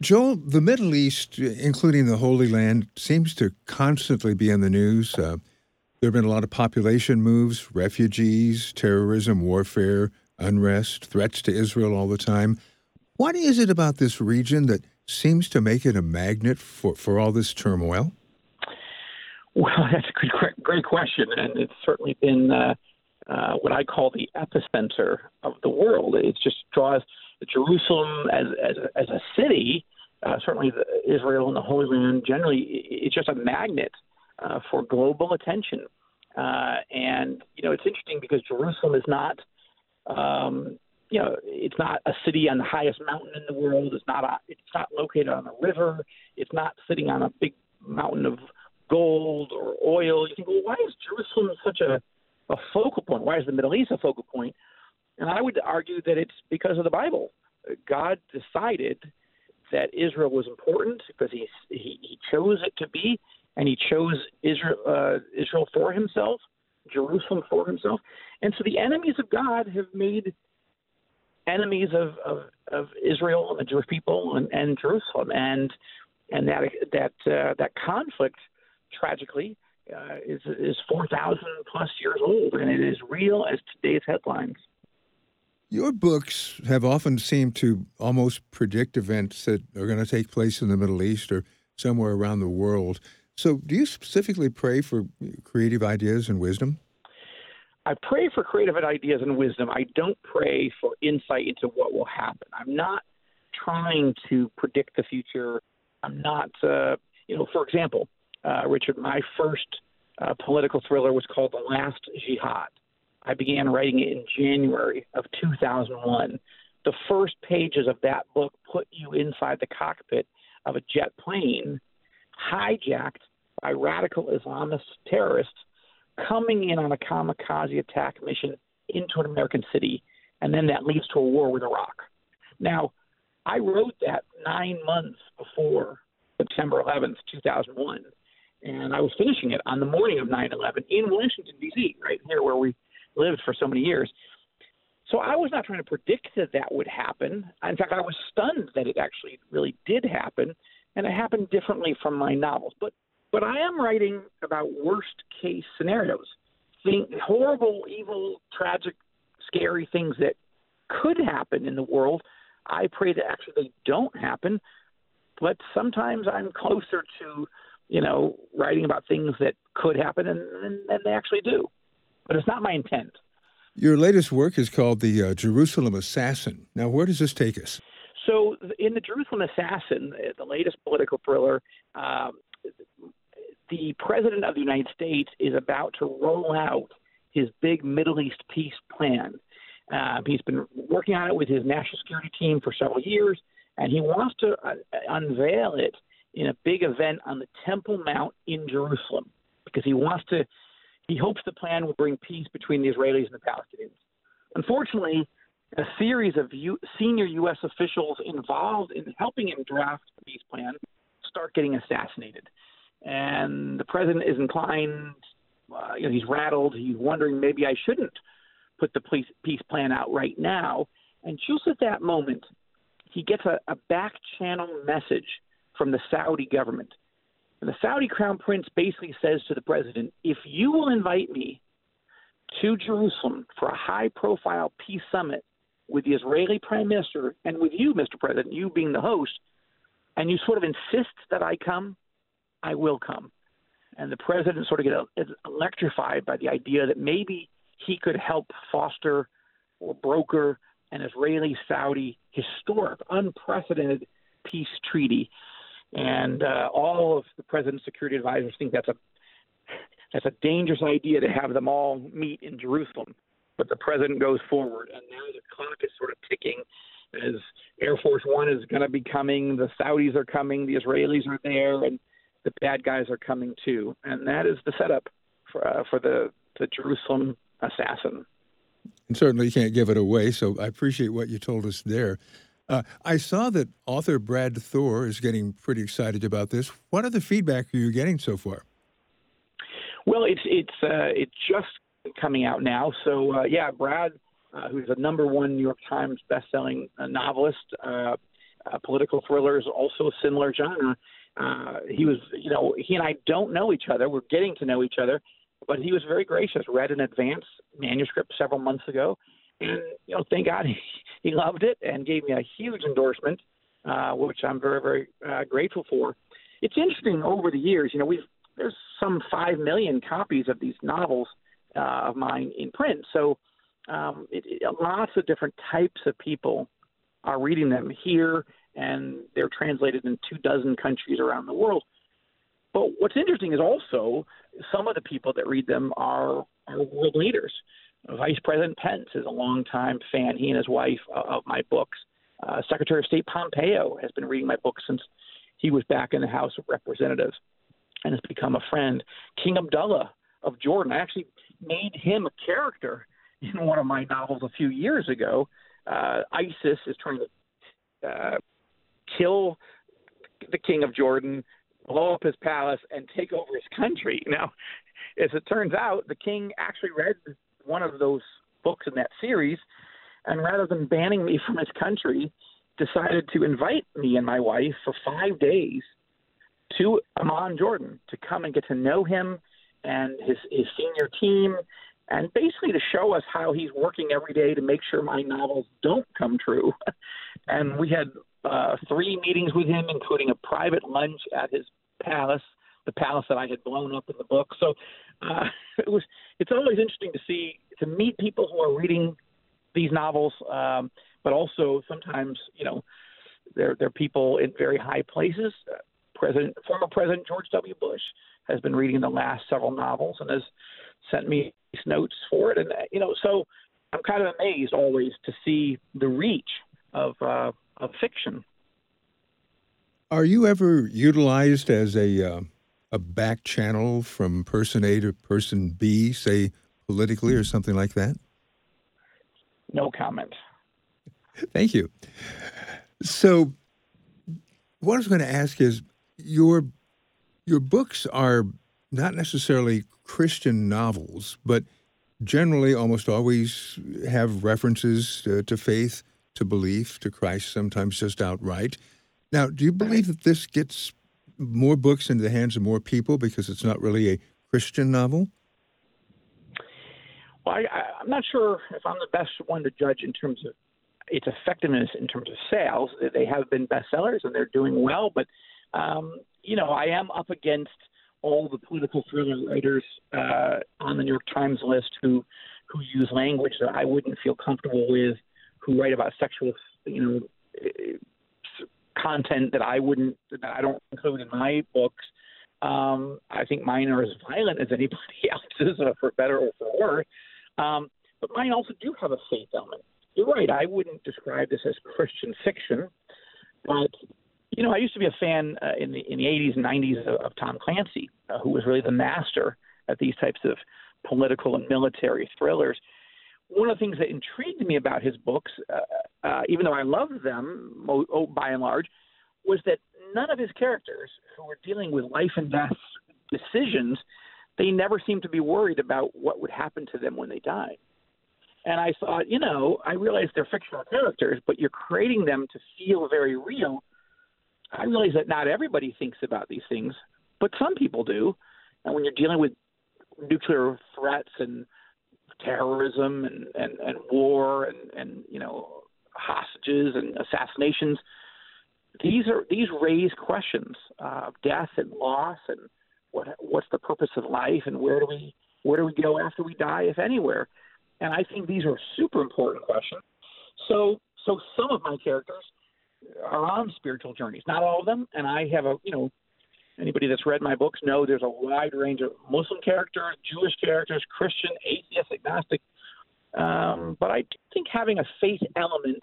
Joel, the Middle East, including the Holy Land, seems to constantly be in the news. Uh, there have been a lot of population moves, refugees, terrorism, warfare, unrest, threats to Israel all the time. What is it about this region that seems to make it a magnet for, for all this turmoil? Well, that's a good, great question, and it's certainly been uh, uh, what I call the epicenter of the world. It just draws Jerusalem as as a, as a city, uh, certainly the, Israel and the Holy Land generally, it's just a magnet uh, for global attention. Uh, and you know, it's interesting because Jerusalem is not, um, you know, it's not a city on the highest mountain in the world. It's not a, it's not located on a river. It's not sitting on a big mountain of gold or oil. You think, well, why is Jerusalem such a a focal point? Why is the Middle East a focal point? And I would argue that it's because of the Bible. God decided that Israel was important because he he, he chose it to be, and he chose Israel uh, Israel for himself, Jerusalem for himself, and so the enemies of God have made enemies of of, of Israel and the Jewish people and, and Jerusalem, and and that that uh, that conflict tragically uh, is is four thousand plus years old, and it is real as today's headlines. Your books have often seemed to almost predict events that are going to take place in the Middle East or somewhere around the world. So, do you specifically pray for creative ideas and wisdom? I pray for creative ideas and wisdom. I don't pray for insight into what will happen. I'm not trying to predict the future. I'm not, uh, you know, for example, uh, Richard, my first uh, political thriller was called The Last Jihad. I began writing it in January of 2001. The first pages of that book put you inside the cockpit of a jet plane hijacked by radical Islamist terrorists coming in on a kamikaze attack mission into an American city, and then that leads to a war with Iraq. Now, I wrote that nine months before September 11th, 2001, and I was finishing it on the morning of 9 11 in Washington, D.C., right here where we lived for so many years. So I was not trying to predict that that would happen. In fact, I was stunned that it actually really did happen, and it happened differently from my novels. But but I am writing about worst case scenarios, think, horrible, evil, tragic, scary things that could happen in the world. I pray that actually they don't happen, but sometimes I'm closer to, you know, writing about things that could happen, and, and, and they actually do but it's not my intent. Your latest work is called The uh, Jerusalem Assassin. Now, where does this take us? So, in The Jerusalem Assassin, the latest political thriller, um, the President of the United States is about to roll out his big Middle East peace plan. Uh, he's been working on it with his national security team for several years, and he wants to uh, unveil it in a big event on the Temple Mount in Jerusalem because he wants to he hopes the plan will bring peace between the Israelis and the Palestinians. Unfortunately, a series of U- senior U.S. officials involved in helping him draft the peace plan start getting assassinated. And the president is inclined, uh, you know, he's rattled. He's wondering maybe I shouldn't put the peace, peace plan out right now. And just at that moment, he gets a, a back channel message from the Saudi government and the Saudi crown prince basically says to the president, if you will invite me to Jerusalem for a high profile peace summit with the Israeli prime minister and with you, Mr. President, you being the host, and you sort of insist that I come, I will come. And the president sort of gets electrified by the idea that maybe he could help foster or broker an Israeli Saudi historic, unprecedented peace treaty and uh, all of the president's security advisors think that's a that's a dangerous idea to have them all meet in Jerusalem. But the president goes forward, and now the clock is sort of ticking as Air Force One is going to be coming, the Saudis are coming, the Israelis are there, and the bad guys are coming too. And that is the setup for uh, for the the Jerusalem assassin. And certainly you can't give it away, so I appreciate what you told us there. Uh, I saw that author Brad Thor is getting pretty excited about this. What other feedback are you getting so far? Well, it's it's uh, it's just coming out now. So uh, yeah, Brad, uh, who's a number one New York Times best-selling uh, novelist, uh, political thrillers, also a similar genre. He was, you know, he and I don't know each other. We're getting to know each other, but he was very gracious. Read an advance manuscript several months ago, and you know, thank God he, he loved it and gave me a huge endorsement, uh, which I'm very, very uh, grateful for. It's interesting over the years. You know, we've there's some five million copies of these novels uh, of mine in print, so um, it, it, lots of different types of people are reading them here, and they're translated in two dozen countries around the world. But what's interesting is also some of the people that read them are, are world leaders. Vice President Pence is a longtime fan, he and his wife, uh, of my books. Uh, Secretary of State Pompeo has been reading my books since he was back in the House of Representatives and has become a friend. King Abdullah of Jordan, I actually made him a character in one of my novels a few years ago. Uh, ISIS is trying to uh, kill the king of Jordan, blow up his palace, and take over his country. Now, as it turns out, the king actually read one of those books in that series, and rather than banning me from his country, decided to invite me and my wife for five days to Amman, Jordan, to come and get to know him and his his senior team and basically to show us how he's working every day to make sure my novels don't come true. and we had uh, three meetings with him, including a private lunch at his palace, the palace that I had blown up in the book. So uh, it was. It's always interesting to see to meet people who are reading these novels, um, but also sometimes you know they're they're people in very high places. Uh, President, former President George W. Bush has been reading the last several novels and has sent me notes for it, and you know, so I'm kind of amazed always to see the reach of uh, of fiction. Are you ever utilized as a uh, a back channel from person A to person B, say politically or something like that? No comment. Thank you. So, what I was going to ask is your your books are not necessarily Christian novels, but generally almost always have references to, to faith, to belief, to Christ, sometimes just outright. Now, do you believe that this gets more books into the hands of more people because it's not really a Christian novel? Well, I, am not sure if I'm the best one to judge in terms of its effectiveness in terms of sales. They have been bestsellers and they're doing well, but um, you know, I am up against all the political thriller writers uh, on the New York Times list who who use language that I wouldn't feel comfortable with, who write about sexual, you know, content that I wouldn't that I don't include in my books. Um, I think mine are as violent as anybody else's, uh, for better or for worse. Um, but mine also do have a faith element. You're right. I wouldn't describe this as Christian fiction, but you know, I used to be a fan uh, in the in the 80s and 90s of, of Tom Clancy, uh, who was really the master at these types of political and military thrillers. One of the things that intrigued me about his books, uh, uh, even though I loved them oh, by and large, was that none of his characters who were dealing with life and death decisions, they never seemed to be worried about what would happen to them when they died. And I thought, you know, I realize they're fictional characters, but you're creating them to feel very real I realize that not everybody thinks about these things, but some people do. And when you're dealing with nuclear threats and terrorism and, and, and war and, and you know hostages and assassinations, these are these raise questions of death and loss and what what's the purpose of life and where do we where do we go after we die, if anywhere? And I think these are super important questions. So so some of my characters are on spiritual journeys. Not all of them, and I have a you know anybody that's read my books know there's a wide range of Muslim characters, Jewish characters, Christian, atheist, agnostic. Um, but I think having a faith element,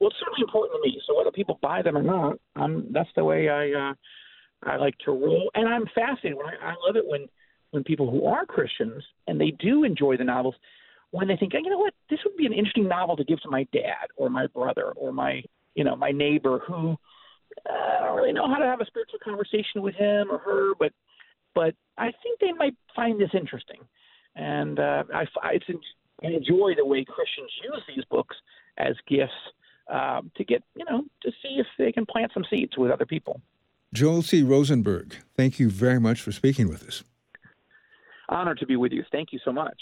well, it's certainly important to me. So whether people buy them or not, I'm, that's the way I uh, I like to roll. And I'm fascinated. I, I love it when when people who are Christians and they do enjoy the novels, when they think, you know what, this would be an interesting novel to give to my dad or my brother or my you know, my neighbor who uh, I don't really know how to have a spiritual conversation with him or her, but but I think they might find this interesting, and uh, I, I, I enjoy the way Christians use these books as gifts um, to get, you know, to see if they can plant some seeds with other people. Joel C. Rosenberg, thank you very much for speaking with us. Honored to be with you. Thank you so much.